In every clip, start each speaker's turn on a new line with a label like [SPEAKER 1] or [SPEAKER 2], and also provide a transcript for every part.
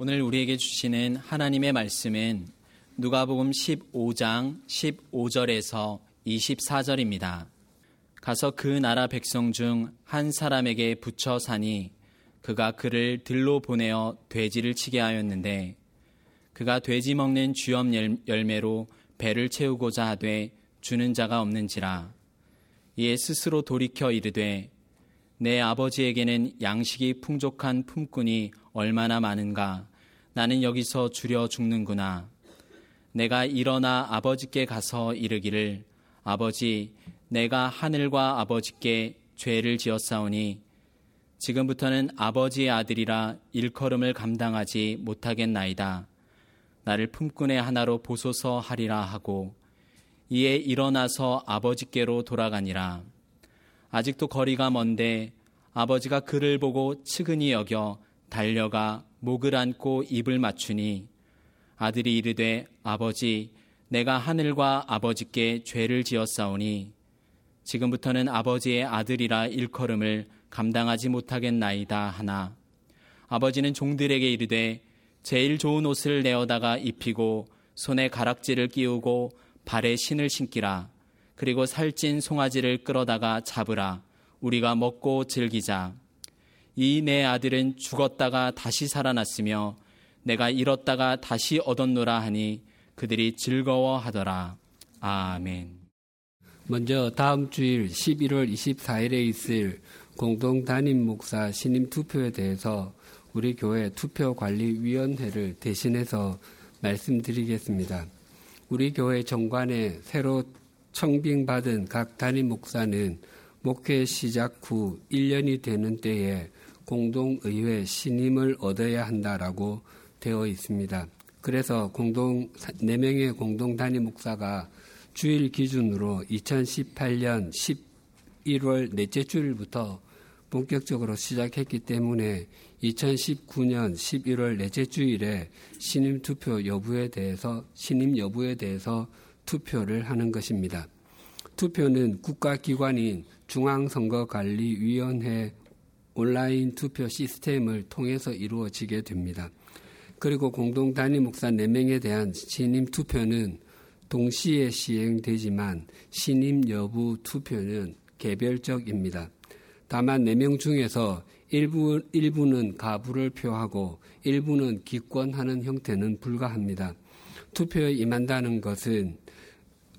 [SPEAKER 1] 오늘 우리에게 주시는 하나님의 말씀은 누가복음 15장 15절에서 24절입니다. 가서 그 나라 백성 중 한 사람에게 붙여 사니 그가 그를 들로 보내어 돼지를 치게 하였는데 그가 돼지 먹는 쥐엄 열매로 배를 채우고자 하되 주는 자가 없는지라 이에 스스로 돌이켜 이르되 내 아버지에게는 양식이 풍족한 품꾼이 얼마나 많은가 나는 여기서 줄여 죽는구나. 내가 일어나 아버지께 가서 이르기를 아버지 내가 하늘과 아버지께 죄를 지었사오니 지금부터는 아버지의 아들이라 일컬음을 감당하지 못하겠나이다. 나를 품꾼의 하나로 보소서 하리라 하고 이에 일어나서 아버지께로 돌아가니라. 아직도 거리가 먼데 아버지가 그를 보고 측은히 여겨 달려가 목을 안고 입을 맞추니 아들이 이르되 아버지 내가 하늘과 아버지께 죄를 지었사오니 지금부터는 아버지의 아들이라 일컬음을 감당하지 못하겠나이다 하나. 아버지는 종들에게 이르되 제일 좋은 옷을 내어다가 입히고 손에 가락지를 끼우고 발에 신을 신기라 그리고 살찐 송아지를 끌어다가 잡으라 우리가 먹고 즐기자 이 내 아들은 죽었다가 다시 살아났으며 내가 잃었다가 다시 얻었노라 하니 그들이 즐거워하더라. 아멘.
[SPEAKER 2] 먼저 다음 주일 11월 24일에 있을 공동 담임 목사 신임 투표에 대해서 우리 교회 투표관리위원회를 대신해서 말씀드리겠습니다. 우리 교회 정관에 새로 청빙받은 각 담임 목사는 목회 시작 후 1년이 되는 때에 공동의회 신임을 얻어야 한다라고 되어 있습니다. 그래서 공동 4명의 공동 단임 목사가 주일 기준으로 2018년 11월 넷째 주일부터 본격적으로 시작했기 때문에 2019년 11월 넷째 주일에 신임 투표 여부에 대해서 신임 여부에 대해서 투표를 하는 것입니다. 투표는 국가기관인 중앙선거관리위원회 온라인 투표 시스템을 통해서 이루어지게 됩니다. 그리고 공동 단임 목사 4명에 대한 신임 투표는 동시에 시행되지만 신임 여부 투표는 개별적입니다. 다만 4명 중에서 일부, 일부는 가부를 표하고 일부는 기권하는 형태는 불가합니다. 투표에 임한다는 것은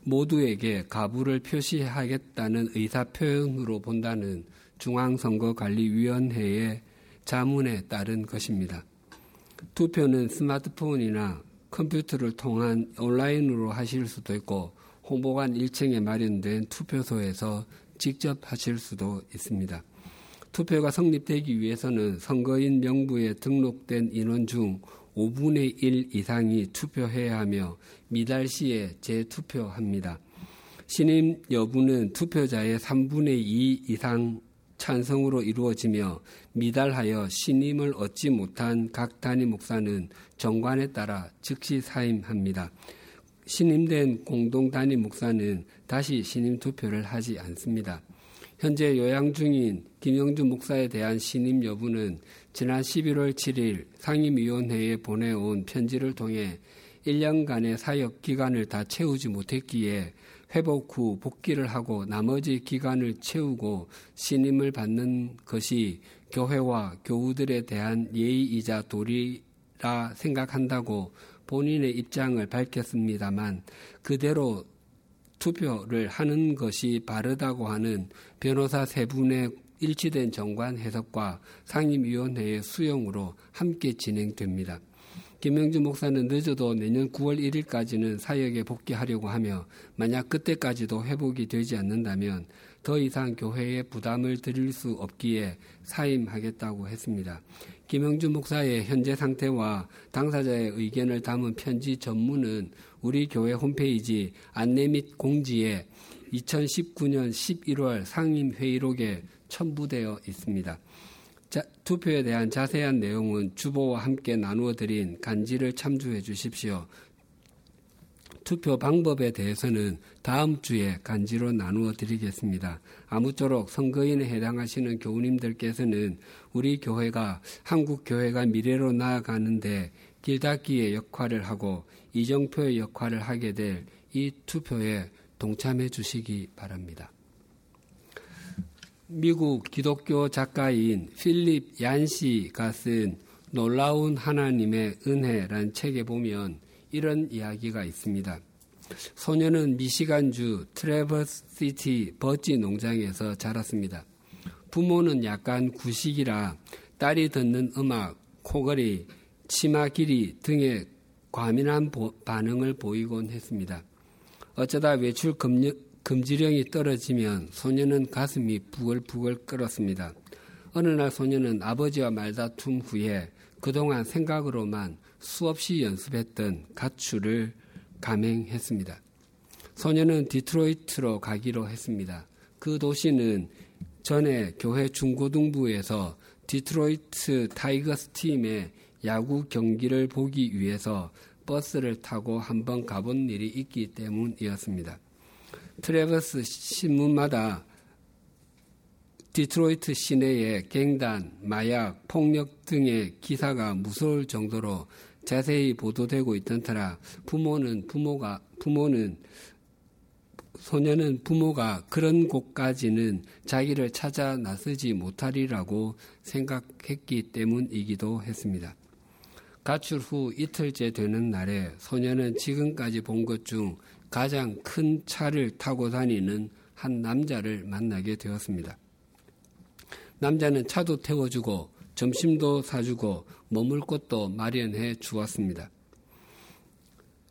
[SPEAKER 2] 모두에게 가부를 표시하겠다는 의사 표현으로 본다는 중앙선거관리위원회의 자문에 따른 것입니다. 투표는 스마트폰이나 컴퓨터를 통한 온라인으로 하실 수도 있고 홍보관 1층에 마련된 투표소에서 직접 하실 수도 있습니다. 투표가 성립되기 위해서는 선거인 명부에 등록된 인원 중 5분의 1 이상이 투표해야 하며 미달 시에 재투표합니다. 신임 여부는 투표자의 3분의 2 이상 찬성으로 이루어지며 미달하여 신임을 얻지 못한 각 단임 목사는 정관에 따라 즉시 사임합니다. 신임된 공동 단임 목사는 다시 신임 투표를 하지 않습니다. 현재 요양 중인 김영주 목사에 대한 신임 여부는 지난 11월 7일 상임위원회에 보내온 편지를 통해 1년간의 사역 기간을 다 채우지 못했기에 회복 후 복귀를 하고 나머지 기간을 채우고 신임을 받는 것이 교회와 교우들에 대한 예의이자 도리라 생각한다고 본인의 입장을 밝혔습니다만 그대로 투표를 하는 것이 바르다고 하는 변호사 세 분의 일치된 정관 해석과 상임위원회의 수용으로 함께 진행됩니다. 김영준 목사는 늦어도 내년 9월 1일까지는 사역에 복귀하려고 하며 만약 그때까지도 회복이 되지 않는다면 더 이상 교회에 부담을 드릴 수 없기에 사임하겠다고 했습니다. 김영준 목사의 현재 상태와 당사자의 의견을 담은 편지 전문은 우리 교회 홈페이지 안내 및 공지에 2019년 11월 상임회의록에 첨부되어 있습니다. 자, 투표에 대한 자세한 내용은 주보와 함께 나누어 드린 간지를 참조해 주십시오. 투표 방법에 대해서는 다음 주에 간지로 나누어 드리겠습니다. 아무쪼록 선거인에 해당하시는 교우님들께서는 우리 교회가 한국 교회가 미래로 나아가는데 길닫기의 역할을 하고 이정표의 역할을 하게 될 이 투표에 동참해 주시기 바랍니다. 미국 기독교 작가인 필립 얀시가 쓴 놀라운 하나님의 은혜란 책에 보면 이런 이야기가 있습니다. 소녀는 미시간주 트레버스 시티 버지 농장에서 자랐습니다. 부모는 약간 구식이라 딸이 듣는 음악, 코걸이, 치마 길이 등의 과민한 반응을 보이곤 했습니다. 어쩌다 외출 금지령이 떨어지면 소녀는 가슴이 부글부글 끓었습니다. 어느 날 소녀는 아버지와 말다툼 후에 그동안 생각으로만 수없이 연습했던 가출을 감행했습니다. 소녀는 디트로이트로 가기로 했습니다. 그 도시는 전에 교회 중고등부에서 디트로이트 타이거스 팀의 야구 경기를 보기 위해서 버스를 타고 한번 가본 일이 있기 때문이었습니다. 트레버스 신문마다 디트로이트 시내의 갱단, 마약, 폭력 등의 기사가 무서울 정도로 자세히 보도되고 있던 터라 부모는 부모가 부모는 소녀는 부모가 그런 곳까지는 자기를 찾아 나서지 못하리라고 생각했기 때문이기도 했습니다. 가출 후 이틀째 되는 날에 소녀는 지금까지 본 것 중 가장 큰 차를 타고 다니는 한 남자를 만나게 되었습니다. 남자는 차도 태워주고 점심도 사주고 머물 곳도 마련해 주었습니다.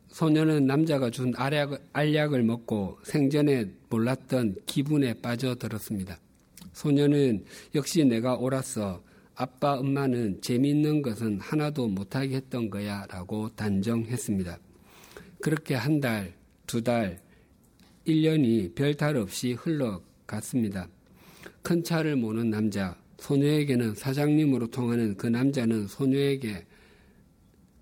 [SPEAKER 2] 소녀는 남자가 준 알약, 알약을 먹고 생전에 몰랐던 기분에 빠져들었습니다. 소녀는 역시 내가 옳았어. 아빠, 엄마는 재미있는 것은 하나도 못하게 했던 거야 라고 단정했습니다. 그렇게 한 달, 두 달, 1년이 별탈 없이 흘러갔습니다. 큰 차를 모는 남자, 소녀에게는 사장님으로 통하는 그 남자는 소녀에게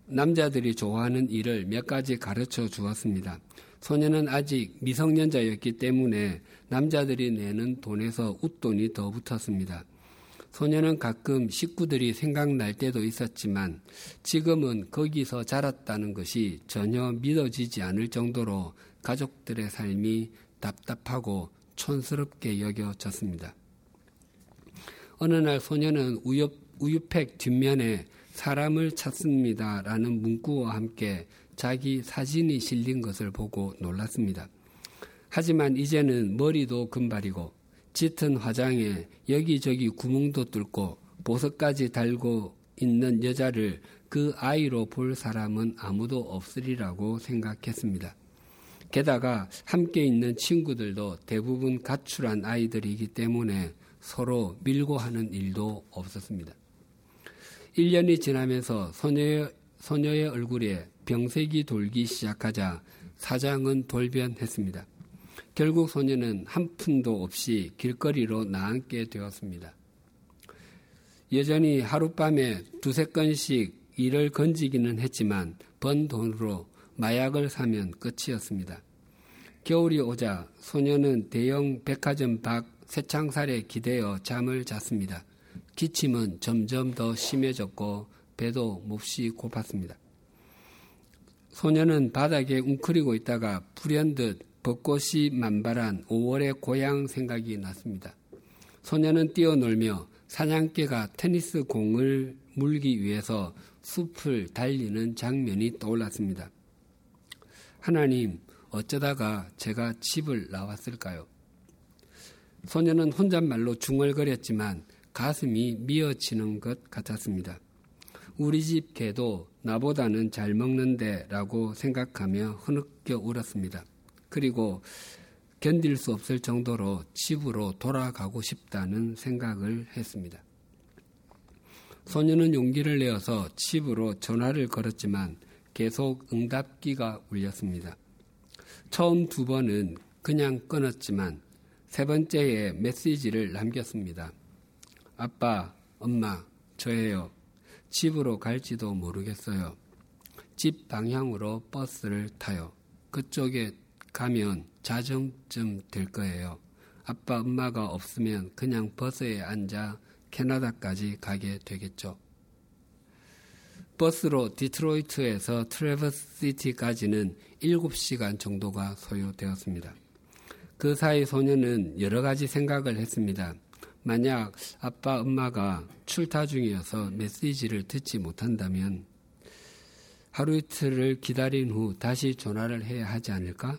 [SPEAKER 2] 남자들이 좋아하는 일을 몇 가지 가르쳐 주었습니다. 소녀는 아직 미성년자였기 때문에 남자들이 내는 돈에서 웃돈이 더 붙었습니다. 소녀는 가끔 식구들이 생각날 때도 있었지만 지금은 거기서 자랐다는 것이 전혀 믿어지지 않을 정도로 가족들의 삶이 답답하고 촌스럽게 여겨졌습니다. 어느 날 소녀는 우유, 우유팩 뒷면에 사람을 찾습니다. 라는 문구와 함께 자기 사진이 실린 것을 보고 놀랐습니다. 하지만 이제는 머리도 금발이고 짙은 화장에 여기저기 구멍도 뚫고 보석까지 달고 있는 여자를 그 아이로 볼 사람은 아무도 없으리라고 생각했습니다. 게다가 함께 있는 친구들도 대부분 가출한 아이들이기 때문에 서로 밀고 하는 일도 없었습니다. 1년이 지나면서 소녀의, 소녀의 얼굴에 병색이 돌기 시작하자 사장은 돌변했습니다. 결국 소녀는 한 푼도 없이 길거리로 나앉게 되었습니다. 여전히 하룻밤에 두세 건씩 일을 건지기는 했지만 번 돈으로 마약을 사면 끝이었습니다. 겨울이 오자 소녀는 대형 백화점 밖 새창살에 기대어 잠을 잤습니다. 기침은 점점 더 심해졌고 배도 몹시 고팠습니다. 소녀는 바닥에 웅크리고 있다가 불현듯 벚꽃이 만발한 5월의 고향 생각이 났습니다. 소녀는 뛰어놀며 사냥개가 테니스 공을 물기 위해서 숲을 달리는 장면이 떠올랐습니다. 하나님, 어쩌다가 제가 집을 나왔을까요? 소녀는 혼잣말로 중얼거렸지만 가슴이 미어지는 것 같았습니다. 우리 집 개도 나보다는 잘 먹는데 라고 생각하며 흐느껴 울었습니다. 그리고 견딜 수 없을 정도로 집으로 돌아가고 싶다는 생각을 했습니다. 소녀는 용기를 내어서 집으로 전화를 걸었지만 계속 응답기가 울렸습니다. 처음 두 번은 그냥 끊었지만 세 번째에 메시지를 남겼습니다. 아빠, 엄마, 저예요. 집으로 갈지도 모르겠어요. 집 방향으로 버스를 타요. 그쪽에 가면 자정쯤 될 거예요. 아빠, 엄마가 없으면 그냥 버스에 앉아 캐나다까지 가게 되겠죠. 버스로 디트로이트에서 트레버시티까지는 7시간 정도가 소요되었습니다. 그 사이 소녀는 여러 가지 생각을 했습니다. 만약 아빠, 엄마가 출타 중이어서 메시지를 듣지 못한다면 하루 이틀을 기다린 후 다시 전화를 해야 하지 않을까?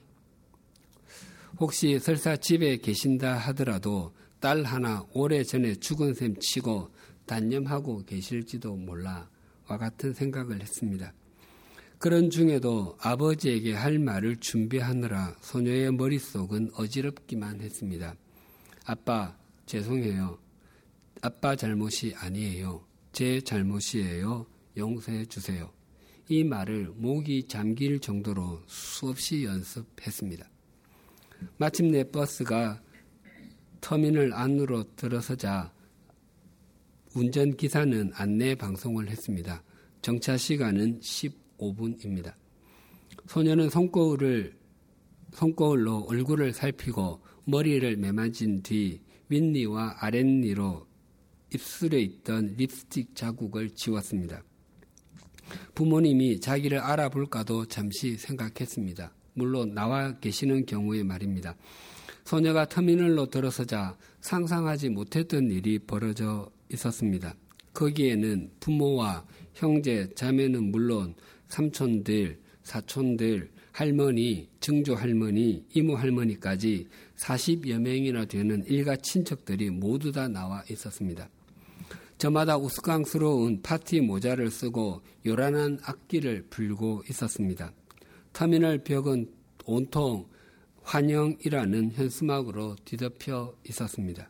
[SPEAKER 2] 혹시 설사 집에 계신다 하더라도 딸 하나 오래전에 죽은 셈 치고 단념하고 계실지도 몰라 와 같은 생각을 했습니다. 그런 중에도 아버지에게 할 말을 준비하느라 소녀의 머릿속은 어지럽기만 했습니다. 아빠, 죄송해요. 아빠 잘못이 아니에요. 제 잘못이에요. 용서해 주세요. 이 말을 목이 잠길 정도로 수없이 연습했습니다. 마침내 버스가 터미널 안으로 들어서자 운전기사는 안내 방송을 했습니다. 정차 시간은 15분입니다. 소녀는 손거울을, 손거울로 얼굴을 살피고 머리를 매만진 뒤 윗니와 아랫니로 입술에 있던 립스틱 자국을 지웠습니다. 부모님이 자기를 알아볼까도 잠시 생각했습니다. 물론 나와 계시는 경우에 말입니다. 소녀가 터미널로 들어서자 상상하지 못했던 일이 벌어져 있었습니다. 거기에는 부모와 형제, 자매는 물론 삼촌들, 사촌들, 할머니, 증조 할머니, 이모 할머니까지 40여 명이나 되는 일가 친척들이 모두 다 나와 있었습니다. 저마다 우스꽝스러운 파티 모자를 쓰고 요란한 악기를 불고 있었습니다. 터미널 벽은 온통 환영이라는 현수막으로 뒤덮여 있었습니다.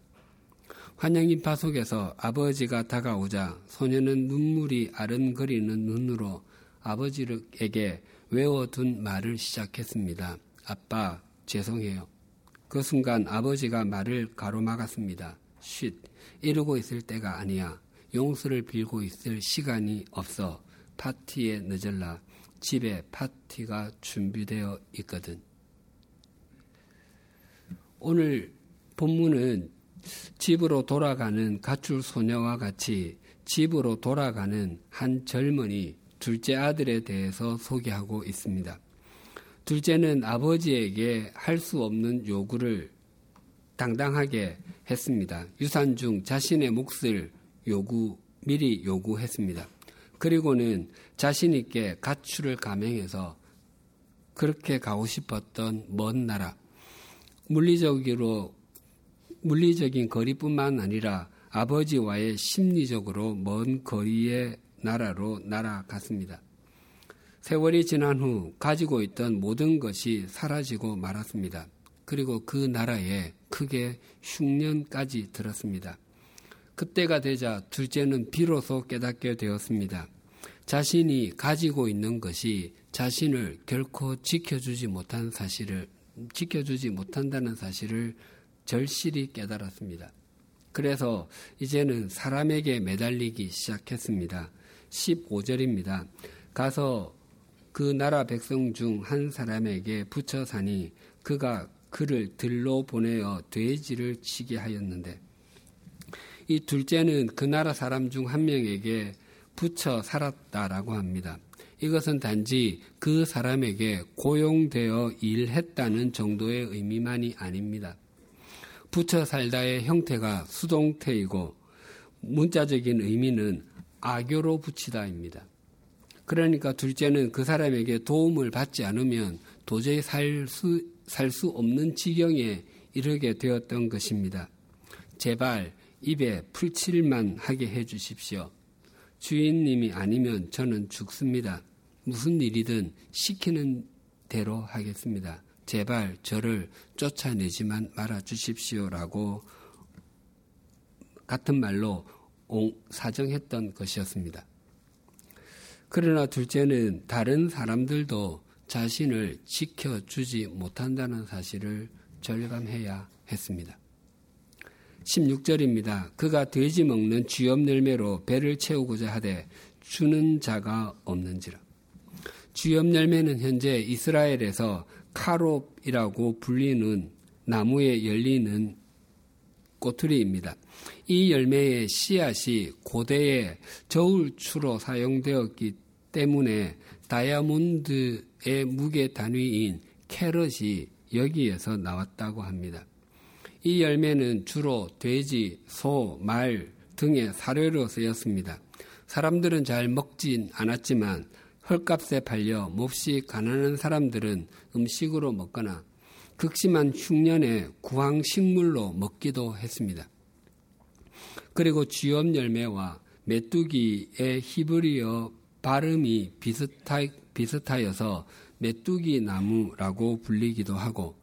[SPEAKER 2] 환영 인파 속에서 아버지가 다가오자 소녀는 눈물이 아른거리는 눈으로 아버지에게 외워둔 말을 시작했습니다. 아빠, 죄송해요. 그 순간 아버지가 말을 가로막았습니다. 쉿, 이러고 있을 때가 아니야. 용서를 빌고 있을 시간이 없어. 파티에 늦을라. 집에 파티가 준비되어 있거든. 오늘 본문은 집으로 돌아가는 가출 소녀와 같이 집으로 돌아가는 한 젊은이 둘째 아들에 대해서 소개하고 있습니다. 둘째는 아버지에게 할 수 없는 요구를 당당하게 했습니다. 유산 중 자신의 몫을 요구, 미리 요구했습니다. 그리고는 자신 있게 가출을 감행해서 그렇게 가고 싶었던 먼 나라, 물리적으로, 물리적인 거리뿐만 아니라 아버지와의 심리적으로 먼 거리의 나라로 날아갔습니다. 세월이 지난 후 가지고 있던 모든 것이 사라지고 말았습니다. 그리고 그 나라에 크게 흉년까지 들었습니다. 그때가 되자 둘째는 비로소 깨닫게 되었습니다. 자신이 가지고 있는 것이 자신을 결코 지켜주지 못한 사실을 지켜주지 못한다는 사실을 절실히 깨달았습니다. 그래서 이제는 사람에게 매달리기 시작했습니다. 15절입니다. 가서 그 나라 백성 중 한 사람에게 붙여 사니 그가 그를 들로 보내어 돼지를 치게 하였는데 이 둘째는 그 나라 사람 중 한 명에게 붙여 살았다라고 합니다. 이것은 단지 그 사람에게 고용되어 일했다는 정도의 의미만이 아닙니다. 붙여 살다의 형태가 수동태이고 문자적인 의미는 악교로 붙이다입니다. 그러니까 둘째는 그 사람에게 도움을 받지 않으면 도저히 살 수, 살 수 없는 지경에 이르게 되었던 것입니다. 제발 입에 풀칠만 하게 해 주십시오. 주인님이 아니면 저는 죽습니다. 무슨 일이든 시키는 대로 하겠습니다. 제발 저를 쫓아내지만 말아 주십시오라고 같은 말로 사정했던 것이었습니다. 그러나 둘째는 다른 사람들도 자신을 지켜주지 못한다는 사실을 절감해야 했습니다. 16절입니다. 그가 돼지 먹는 쥐업 열매로 배를 채우고자 하되 주는 자가 없는지라. 주염 열매는 현재 이스라엘에서 카롭이라고 불리는 나무에 열리는 꼬투리입니다. 이 열매의 씨앗이 고대의 저울추로 사용되었기 때문에 다이아몬드의 무게 단위인 캐럿이 여기에서 나왔다고 합니다. 이 열매는 주로 돼지, 소, 말 등의 사료로 쓰였습니다. 사람들은 잘 먹진 않았지만 헐값에 팔려 몹시 가난한 사람들은 음식으로 먹거나 극심한 흉년에 구황식물로 먹기도 했습니다. 그리고 쥐엄 열매와 메뚜기의 히브리어 발음이 비슷하, 비슷하여서 메뚜기 나무라고 불리기도 하고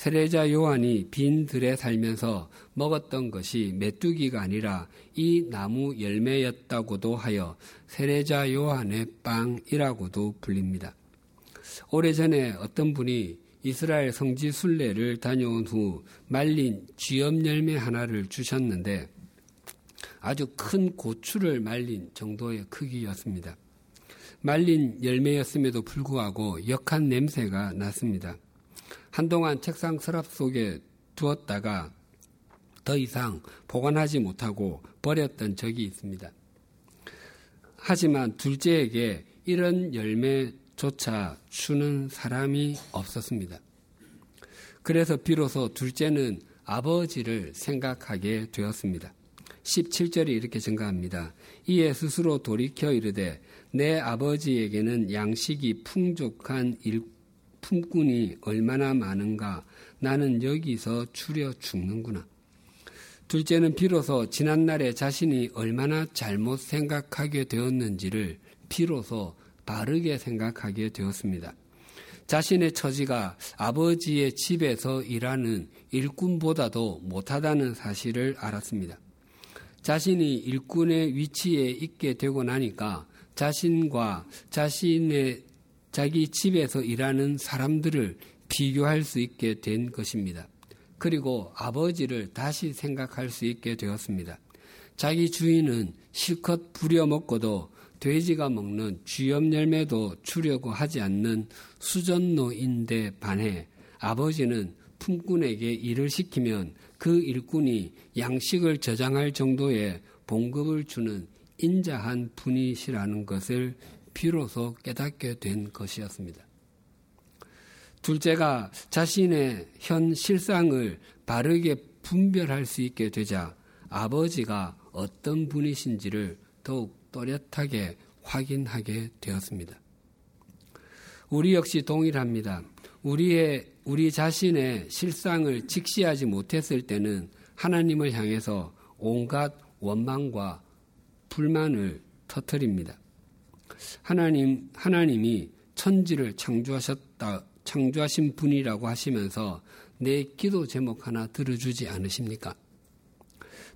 [SPEAKER 2] 세례자 요한이 빈 들에 살면서 먹었던 것이 메뚜기가 아니라 이 나무 열매였다고도 하여 세례자 요한의 빵이라고도 불립니다. 오래전에 어떤 분이 이스라엘 성지 순례를 다녀온 후 말린 쥐엄 열매 하나를 주셨는데 아주 큰 고추를 말린 정도의 크기였습니다. 말린 열매였음에도 불구하고 역한 냄새가 났습니다. 한동안 책상 서랍 속에 두었다가 더 이상 보관하지 못하고 버렸던 적이 있습니다. 하지만 둘째에게 이런 열매조차 주는 사람이 없었습니다. 그래서 비로소 둘째는 아버지를 생각하게 되었습니다. 17절이 이렇게 증가합니다. 이에 스스로 돌이켜 이르되 내 아버지에게는 양식이 풍족한 일, 품꾼이 얼마나 많은가 나는 여기서 추려 죽는구나. 둘째는 비로소 지난날에 자신이 얼마나 잘못 생각하게 되었는지를 비로소 바르게 생각하게 되었습니다. 자신의 처지가 아버지의 집에서 일하는 일꾼보다도 못하다는 사실을 알았습니다. 자신이 일꾼의 위치에 있게 되고 나니까 자신과 자신의 자기 집에서 일하는 사람들을 비교할 수 있게 된 것입니다. 그리고 아버지를 다시 생각할 수 있게 되었습니다. 자기 주인은 실컷 부려먹고도 돼지가 먹는 쥐염 열매도 주려고 하지 않는 수전노인데 반해 아버지는 품꾼에게 일을 시키면 그 일꾼이 양식을 저장할 정도의 봉급을 주는 인자한 분이시라는 것을 비로소 깨닫게 된 것이었습니다. 둘째가 자신의 현 실상을 바르게 분별할 수 있게 되자 아버지가 어떤 분이신지를 더욱 또렷하게 확인하게 되었습니다. 우리 역시 동일합니다. 우리의 우리 자신의 실상을 직시하지 못했을 때는 하나님을 향해서 온갖 원망과 불만을 터뜨립니다. 하나님, 하나님이 천지를 창조하셨다, 창조하신 분이라고 하시면서 내 기도 제목 하나 들어주지 않으십니까?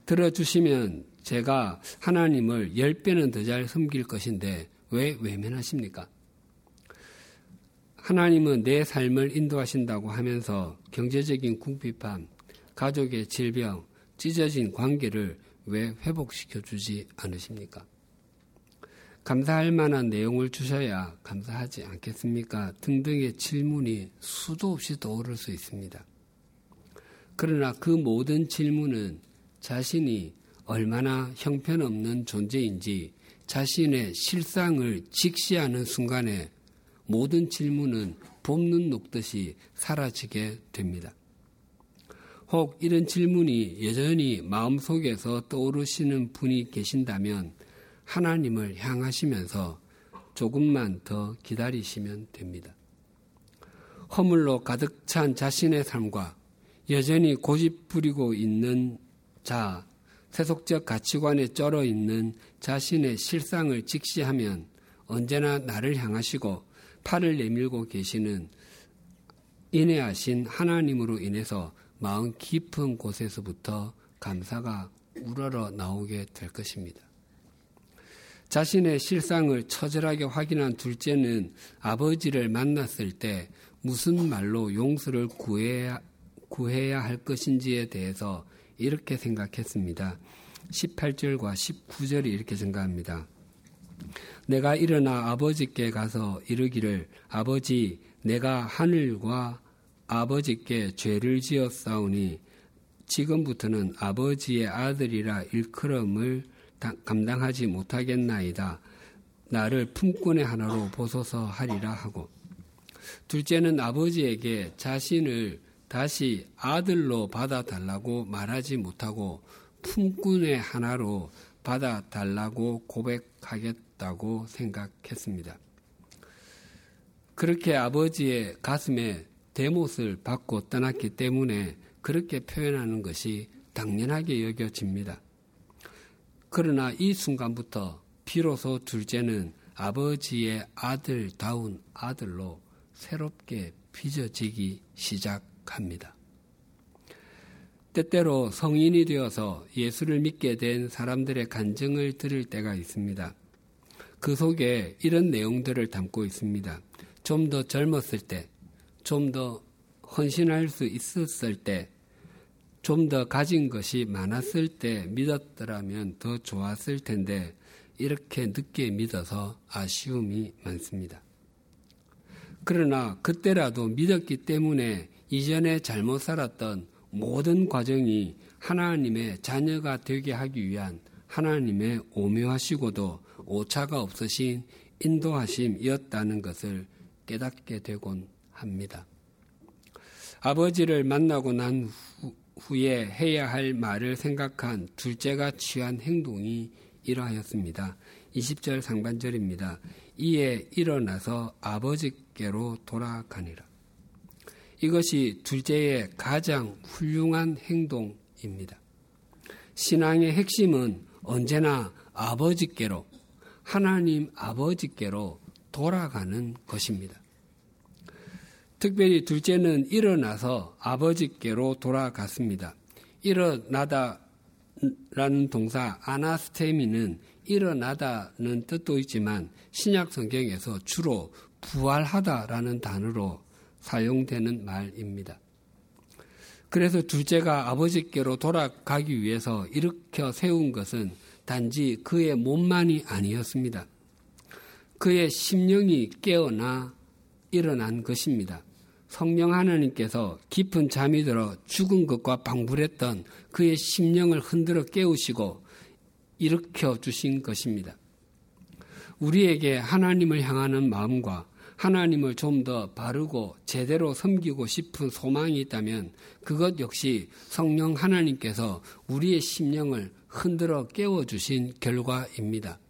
[SPEAKER 2] 들어주시면 제가 하나님을 열 배는 더 잘 섬길 것인데 왜 외면하십니까? 하나님은 내 삶을 인도하신다고 하면서 경제적인 궁핍함, 가족의 질병, 찢어진 관계를 왜 회복시켜 주지 않으십니까? 감사할 만한 내용을 주셔야 감사하지 않겠습니까? 등등의 질문이 수도 없이 떠오를 수 있습니다. 그러나 그 모든 질문은 자신이 얼마나 형편없는 존재인지 자신의 실상을 직시하는 순간에 모든 질문은 봄눈 녹듯이 사라지게 됩니다. 혹 이런 질문이 여전히 마음속에서 떠오르시는 분이 계신다면 하나님을 향하시면서 조금만 더 기다리시면 됩니다. 허물로 가득 찬 자신의 삶과 여전히 고집 부리고 있는 자, 세속적 가치관에 쩔어 있는 자신의 실상을 직시하면 언제나 나를 향하시고 팔을 내밀고 계시는 인내하신 하나님으로 인해서 마음 깊은 곳에서부터 감사가 우러러 나오게 될 것입니다. 자신의 실상을 처절하게 확인한 둘째는 아버지를 만났을 때 무슨 말로 용서를 구해야, 구해야 할 것인지에 대해서 이렇게 생각했습니다. 18절과 19절이 이렇게 증가합니다. 내가 일어나 아버지께 가서 이르기를 아버지 내가 하늘과 아버지께 죄를 지었사오니 지금부터는 아버지의 아들이라 일컬음을 감당하지 못하겠나이다. 나를 품꾼의 하나로 보소서 하리라 하고 둘째는 아버지에게 자신을 다시 아들로 받아달라고 말하지 못하고 품꾼의 하나로 받아달라고 고백하겠다고 생각했습니다. 그렇게 아버지의 가슴에 대못을 받고 떠났기 때문에 그렇게 표현하는 것이 당연하게 여겨집니다. 그러나 이 순간부터 비로소 둘째는 아버지의 아들다운 아들로 새롭게 빚어지기 시작합니다. 때때로 성인이 되어서 예수를 믿게 된 사람들의 간증을 들을 때가 있습니다. 그 속에 이런 내용들을 담고 있습니다. 좀 더 젊었을 때, 좀 더 헌신할 수 있었을 때, 좀 더 가진 것이 많았을 때 믿었더라면 더 좋았을 텐데, 이렇게 늦게 믿어서 아쉬움이 많습니다. 그러나 그때라도 믿었기 때문에 이전에 잘못 살았던 모든 과정이 하나님의 자녀가 되게 하기 위한 하나님의 오묘하시고도 오차가 없으신 인도하심이었다는 것을 깨닫게 되곤 합니다. 아버지를 만나고 난 후 에 해야 할 말을 생각한 둘째가 취한 행동이 이러하였습니다. 20절 상반절입니다. 이에 일어나서 아버지께로 돌아가니라. 이것이 둘째의 가장 훌륭한 행동입니다. 신앙의 핵심은 언제나 아버지께로, 하나님 아버지께로 돌아가는 것입니다. 특별히 둘째는 일어나서 아버지께로 돌아갔습니다. 일어나다라는 동사 아나스테미는 일어나다는 뜻도 있지만 신약 성경에서 주로 부활하다라는 단어로 사용되는 말입니다. 그래서 둘째가 아버지께로 돌아가기 위해서 일으켜 세운 것은 단지 그의 몸만이 아니었습니다. 그의 심령이 깨어나 일어난 것입니다. 성령 하나님께서 깊은 잠이 들어 죽은 것과 방불했던 그의 심령을 흔들어 깨우시고 일으켜 주신 것입니다. 우리에게 하나님을 향하는 마음과 하나님을 좀 더 바르고 제대로 섬기고 싶은 소망이 있다면 그것 역시 성령 하나님께서 우리의 심령을 흔들어 깨워주신 결과입니다.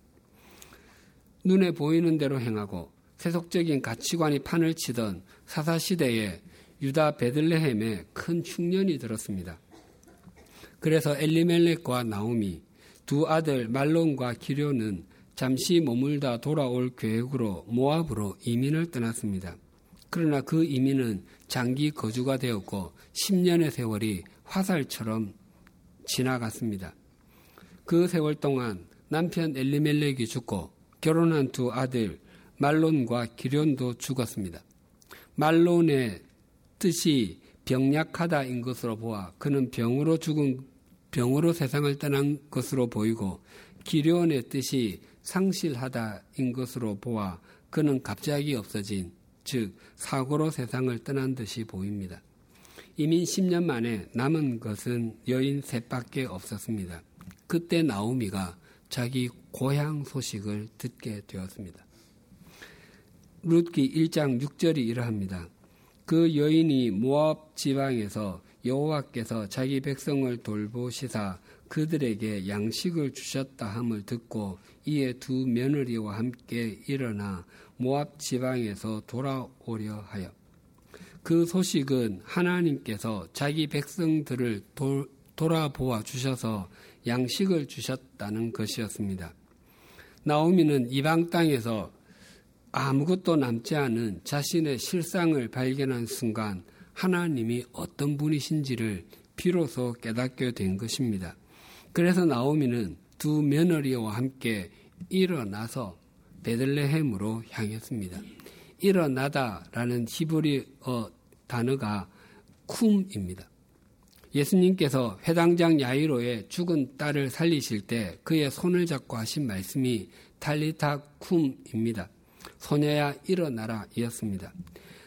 [SPEAKER 2] 눈에 보이는 대로 행하고 세속적인 가치관이 판을 치던 사사시대에 유다 베들레헴에 큰 흉년이 들었습니다. 그래서 엘리멜렉과 나오미 두 아들 말론과 기료는 잠시 머물다 돌아올 계획으로 모압으로 이민을 떠났습니다. 그러나 그 이민은 장기 거주가 되었고 10년의 세월이 화살처럼 지나갔습니다. 그 세월 동안 남편 엘리멜렉이 죽고 결혼한 두 아들 말론과 기련도 죽었습니다. 말론의 뜻이 병약하다인 것으로 보아 그는 병으로 죽은 병으로 세상을 떠난 것으로 보이고 기련의 뜻이 상실하다인 것으로 보아 그는 갑자기 없어진 즉 사고로 세상을 떠난 듯이 보입니다. 이미 10년 만에 남은 것은 여인 셋밖에 없었습니다. 그때 나오미가 자기 고향 소식을 듣게 되었습니다. 룻기 1장 6절이 이러합니다. 그 여인이 모압 지방에서 여호와께서 자기 백성을 돌보시사 그들에게 양식을 주셨다 함을 듣고 이에 두 며느리와 함께 일어나 모압 지방에서 돌아오려 하여 그 소식은 하나님께서 자기 백성들을 도, 돌아보아 주셔서 양식을 주셨다는 것이었습니다. 나오미는 이방 땅에서 아무것도 남지 않은 자신의 실상을 발견한 순간 하나님이 어떤 분이신지를 비로소 깨닫게 된 것입니다. 그래서 나오미는 두 며느리와 함께 일어나서 베들레헴으로 향했습니다. 일어나다라는 히브리어 단어가 쿰입니다. 예수님께서 회당장 야이로의 죽은 딸을 살리실 때 그의 손을 잡고 하신 말씀이 탈리타 쿰입니다. 소녀야 일어나라 이었습니다.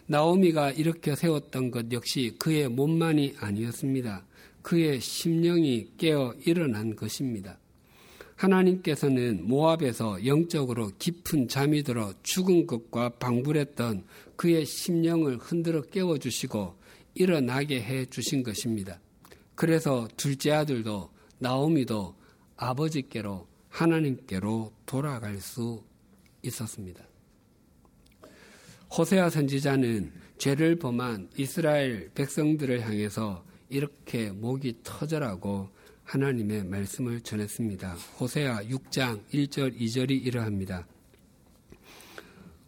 [SPEAKER 2] 나오미가 이렇게 세웠던 것 역시 그의 몸만이 아니었습니다. 그의 심령이 깨어 일어난 것입니다. 하나님께서는 모압에서 영적으로 깊은 잠이 들어 죽은 것과 방불했던 그의 심령을 흔들어 깨워 주시고 일어나게 해 주신 것입니다. 그래서 둘째 아들도 나오미도 아버지께로 하나님께로 돌아갈 수 있었습니다. 호세아 선지자는 죄를 범한 이스라엘 백성들을 향해서 이렇게 목이 터져라고 하나님의 말씀을 전했습니다. 호세아 6장 1절 2절이 이러합니다.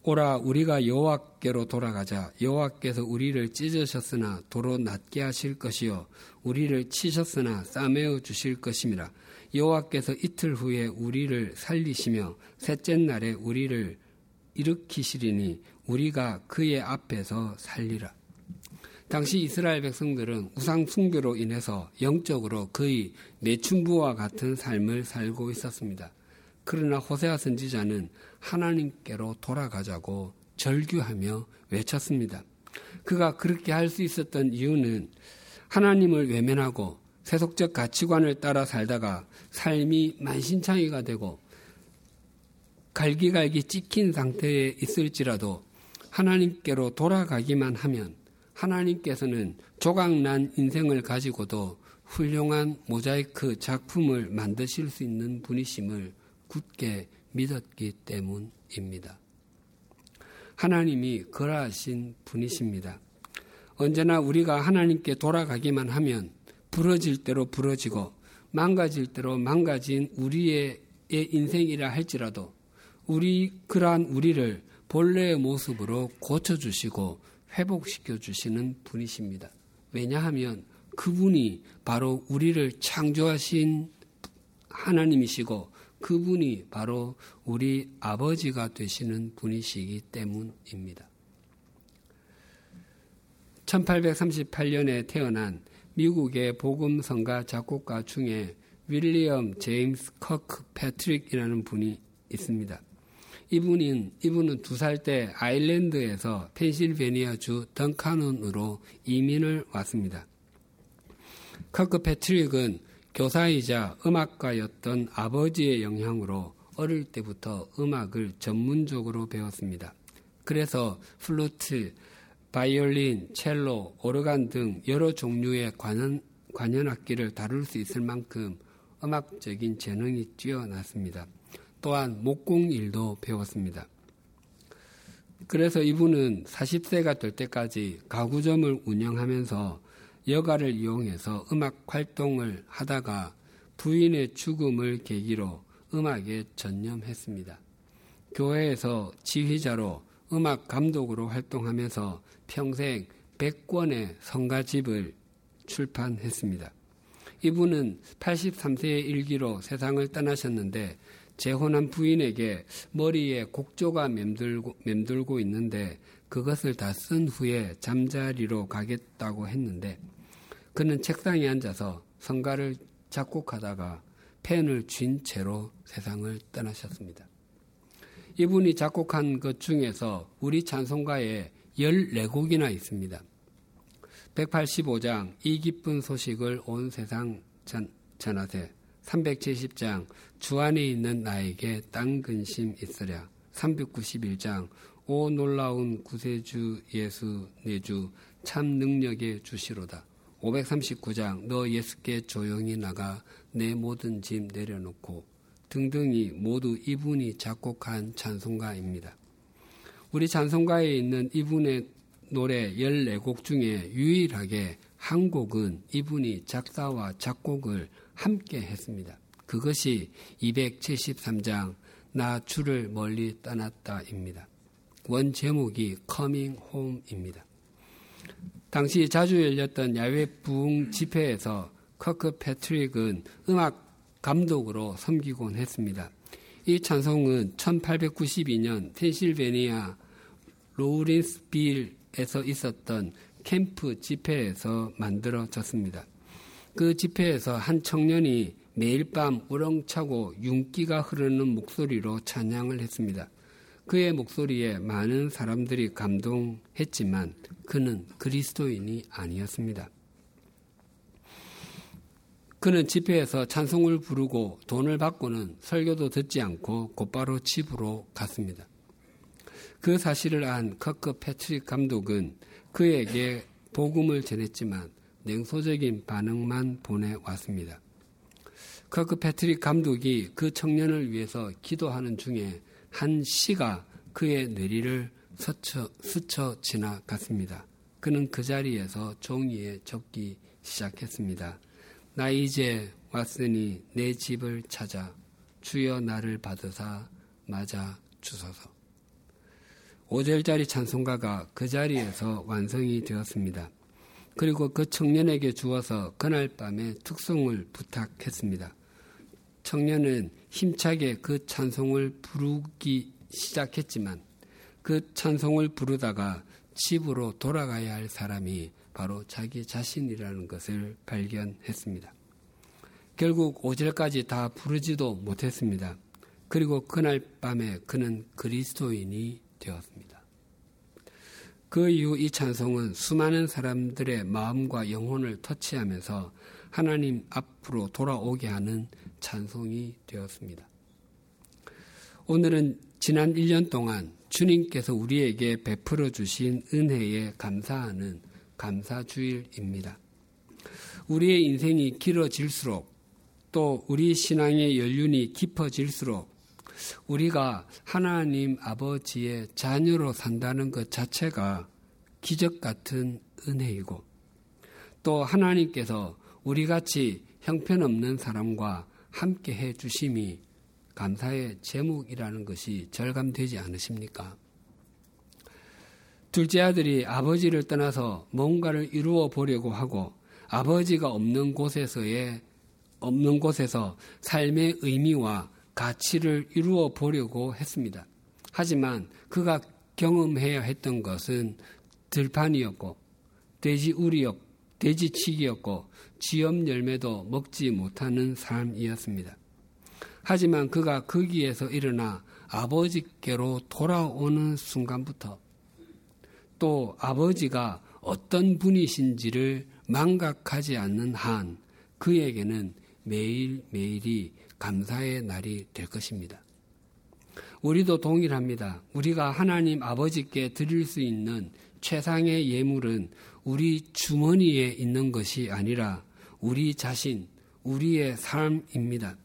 [SPEAKER 2] 오라 우리가 여호와께로 돌아가자 여호와께서 우리를 찢으셨으나 도로 낫게 하실 것이요 우리를 치셨으나 싸매어 주실 것임이라 여호와께서 이틀 후에 우리를 살리시며 셋째 날에 우리를 일으키시리니 우리가 그의 앞에서 살리라 당시 이스라엘 백성들은 우상 숭배로 인해서 영적으로 거의 내춘부와 같은 삶을 살고 있었습니다. 그러나 호세아 선지자는 하나님께로 돌아가자고 절규하며 외쳤습니다. 그가 그렇게 할 수 있었던 이유는 하나님을 외면하고 세속적 가치관을 따라 살다가 삶이 만신창이가 되고 갈기갈기 찍힌 상태에 있을지라도 하나님께로 돌아가기만 하면 하나님께서는 조각난 인생을 가지고도 훌륭한 모자이크 작품을 만드실 수 있는 분이심을 굳게 믿었기 때문입니다. 하나님이 그러하신 분이십니다. 언제나 우리가 하나님께 돌아가기만 하면 부러질 대로 부러지고 망가질 대로 망가진 우리의 인생이라 할지라도 우리 그러한 우리를 본래의 모습으로 고쳐주시고 회복시켜 주시는 분이십니다. 왜냐하면 그분이 바로 우리를 창조하신 하나님이시고 그분이 바로 우리 아버지가 되시는 분이시기 때문입니다. 1838년에 태어난 미국의 복음성가 작곡가 중에 윌리엄 제임스 커크 패트릭이라는 분이 있습니다. 이분은 이분은 두 살 때 아일랜드에서 펜실베니아주 던카논으로 이민을 왔습니다. 커크 패트릭은 교사이자 음악가였던 아버지의 영향으로 어릴 때부터 음악을 전문적으로 배웠습니다. 그래서 플루트, 바이올린, 첼로, 오르간 등 여러 종류의 관현, 관현악기를 다룰 수 있을 만큼 음악적인 재능이 뛰어났습니다. 또한 목공 일도 배웠습니다. 그래서 이분은 40세가 될 때까지 가구점을 운영하면서 여가를 이용해서 음악 활동을 하다가 부인의 죽음을 계기로 음악에 전념했습니다. 교회에서 지휘자로 음악 감독으로 활동하면서 평생 100권의 성가집을 출판했습니다. 이분은 83세의 일기로 세상을 떠나셨는데 재혼한 부인에게 머리에 곡조가 맴돌고, 맴돌고 있는데 그것을 다 쓴 후에 잠자리로 가겠다고 했는데 그는 책상에 앉아서 성가를 작곡하다가 펜을 쥔 채로 세상을 떠나셨습니다. 이분이 작곡한 것 중에서 우리 찬송가에 14곡이나 있습니다. 185장 이 기쁜 소식을 온 세상 전, 전하세 370장 주 안에 있는 나에게 땅 근심 있으랴 391장 오 놀라운 구세주 예수 내주 참 능력의 주시로다 539장 너 예수께 조용히 나가 내 모든 짐 내려놓고 등등이 모두 이분이 작곡한 찬송가입니다. 우리 찬송가에 있는 이분의 노래 14곡 중에 유일하게 한 곡은 이분이 작사와 작곡을 함께 했습니다. 그것이 273장 나 주를 멀리 떠났다입니다. 원 제목이 Coming Home입니다. 당시 자주 열렸던 야외 부흥 집회에서 커크 패트릭은 음악 감독으로 섬기곤 했습니다. 이 찬송은 1892년 펜실베니아 로우린스빌 에서 있었던 캠프 집회에서 만들어졌습니다. 그 집회에서 한 청년이 매일 밤 우렁차고 윤기가 흐르는 목소리로 찬양을 했습니다. 그의 목소리에 많은 사람들이 감동했지만 그는 그리스도인이 아니었습니다. 그는 집회에서 찬송을 부르고 돈을 받고는 설교도 듣지 않고 곧바로 집으로 갔습니다. 그 사실을 안 커크 패트릭 감독은 그에게 복음을 전했지만 냉소적인 반응만 보내왔습니다. 커크 패트릭 감독이 그 청년을 위해서 기도하는 중에 한 시가 그의 뇌리를 스쳐, 스쳐 지나갔습니다. 그는 그 자리에서 종이에 적기 시작했습니다. 나 이제 왔으니 내 집을 찾아 주여 나를 받으사 맞아 주소서. 5절짜리 찬송가가 그 자리에서 완성이 되었습니다. 그리고 그 청년에게 주어서 그날 밤에 특송을 부탁했습니다. 청년은 힘차게 그 찬송을 부르기 시작했지만 그 찬송을 부르다가 집으로 돌아가야 할 사람이 바로 자기 자신이라는 것을 발견했습니다. 결국 5절까지 다 부르지도 못했습니다. 그리고 그날 밤에 그는 그리스도인이 되었습니다. 그 이후 이 찬송은 수많은 사람들의 마음과 영혼을 터치하면서 하나님 앞으로 돌아오게 하는 찬송이 되었습니다. 오늘은 지난 1년 동안 주님께서 우리에게 베풀어 주신 은혜에 감사하는 감사주일입니다. 우리의 인생이 길어질수록 또 우리 신앙의 연륜이 깊어질수록 우리가 하나님 아버지의 자녀로 산다는 것 자체가 기적 같은 은혜이고 또 하나님께서 우리 같이 형편없는 사람과 함께 해 주심이 감사의 제목이라는 것이 절감되지 않으십니까? 둘째 아들이 아버지를 떠나서 뭔가를 이루어 보려고 하고 아버지가 없는 곳에서의 없는 곳에서 삶의 의미와 가치를 이루어 보려고 했습니다. 하지만 그가 경험해야 했던 것은 들판이었고 돼지 우리였 돼지치기였고 지엄 열매도 먹지 못하는 삶이었습니다. 하지만 그가 거기에서 일어나 아버지께로 돌아오는 순간부터 또 아버지가 어떤 분이신지를 망각하지 않는 한 그에게는 매일매일이 감사의 날이 될 것입니다. 우리도 동일합니다. 우리가 하나님 아버지께 드릴 수 있는 최상의 예물은 우리 주머니에 있는 것이 아니라 우리 자신, 우리의 삶입니다.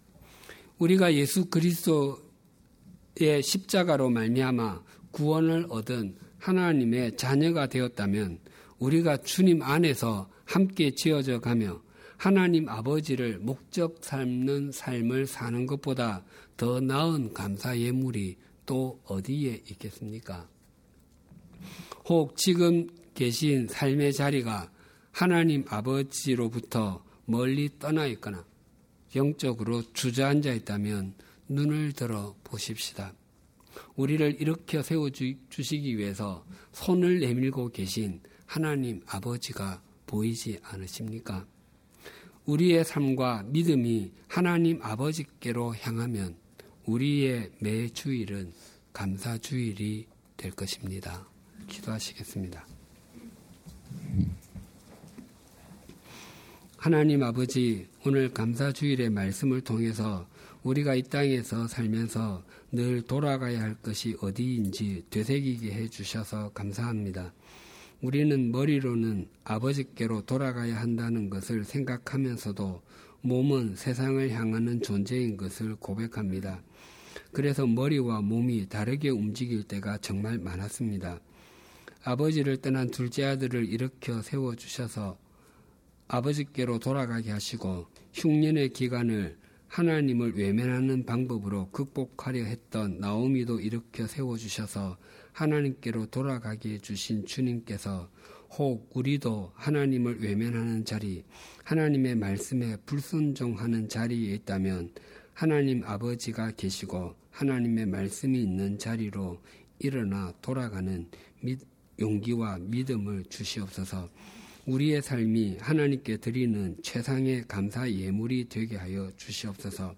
[SPEAKER 2] 우리가 예수 그리스도의 십자가로 말미암아 구원을 얻은 하나님의 자녀가 되었다면 우리가 주님 안에서 함께 지어져 가며 하나님 아버지를 목적 삼는 삶을 사는 것보다 더 나은 감사 예물이 또 어디에 있겠습니까? 혹 지금 계신 삶의 자리가 하나님 아버지로부터 멀리 떠나 있거나 영적으로 주저앉아 있다면 눈을 들어 보십시다. 우리를 일으켜 세워 주시기 위해서 손을 내밀고 계신 하나님 아버지가 보이지 않으십니까? 우리의 삶과 믿음이 하나님 아버지께로 향하면 우리의 매 주일은 감사 주일이 될 것입니다. 기도하시겠습니다. 하나님 아버지, 오늘 감사 주일의 말씀을 통해서 우리가 이 땅에서 살면서 늘 돌아가야 할 것이 어디인지 되새기게 해 주셔서 감사합니다. 우리는 머리로는 아버지께로 돌아가야 한다는 것을 생각하면서도 몸은 세상을 향하는 존재인 것을 고백합니다. 그래서 머리와 몸이 다르게 움직일 때가 정말 많았습니다. 아버지를 떠난 둘째 아들을 일으켜 세워주셔서 아버지께로 돌아가게 하시고 흉년의 기간을 하나님을 외면하는 방법으로 극복하려 했던 나오미도 일으켜 세워주셔서 하나님께로 돌아가게 해주신 주님께서 혹 우리도 하나님을 외면하는 자리, 하나님의 말씀에 불순종하는 자리에 있다면 하나님 아버지가 계시고 하나님의 말씀이 있는 자리로 일어나 돌아가는 용기와 믿음을 주시옵소서 우리의 삶이 하나님께 드리는 최상의 감사 예물이 되게 하여 주시옵소서.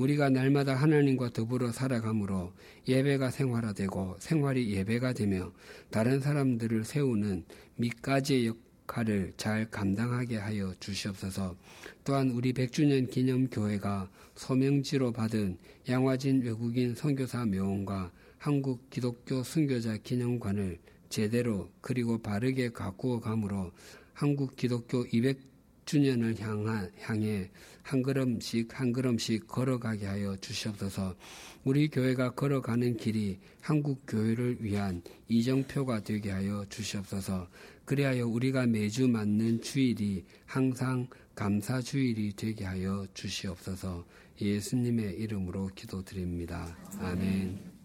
[SPEAKER 2] 우리가 날마다 하나님과 더불어 살아가므로 예배가 생활화되고 생활이 예배가 되며 다른 사람들을 세우는 밑가지의 역할을 잘 감당하게 하여 주시옵소서. 또한 우리 100주년 기념 교회가 소명지로 받은 양화진 외국인 선교사 묘원과 한국 기독교 순교자 기념관을 제대로 그리고 바르게 가꾸어 감으로 한국 기독교 200주년을 향한, 향해 한 걸음씩 한 걸음씩 걸어가게 하여 주시옵소서. 우리 교회가 걸어가는 길이 한국 교회를 위한 이정표가 되게 하여 주시옵소서. 그리하여 우리가 매주 맞는 주일이 항상 감사 주일이 되게 하여 주시옵소서. 예수님의 이름으로 기도드립니다. 아멘.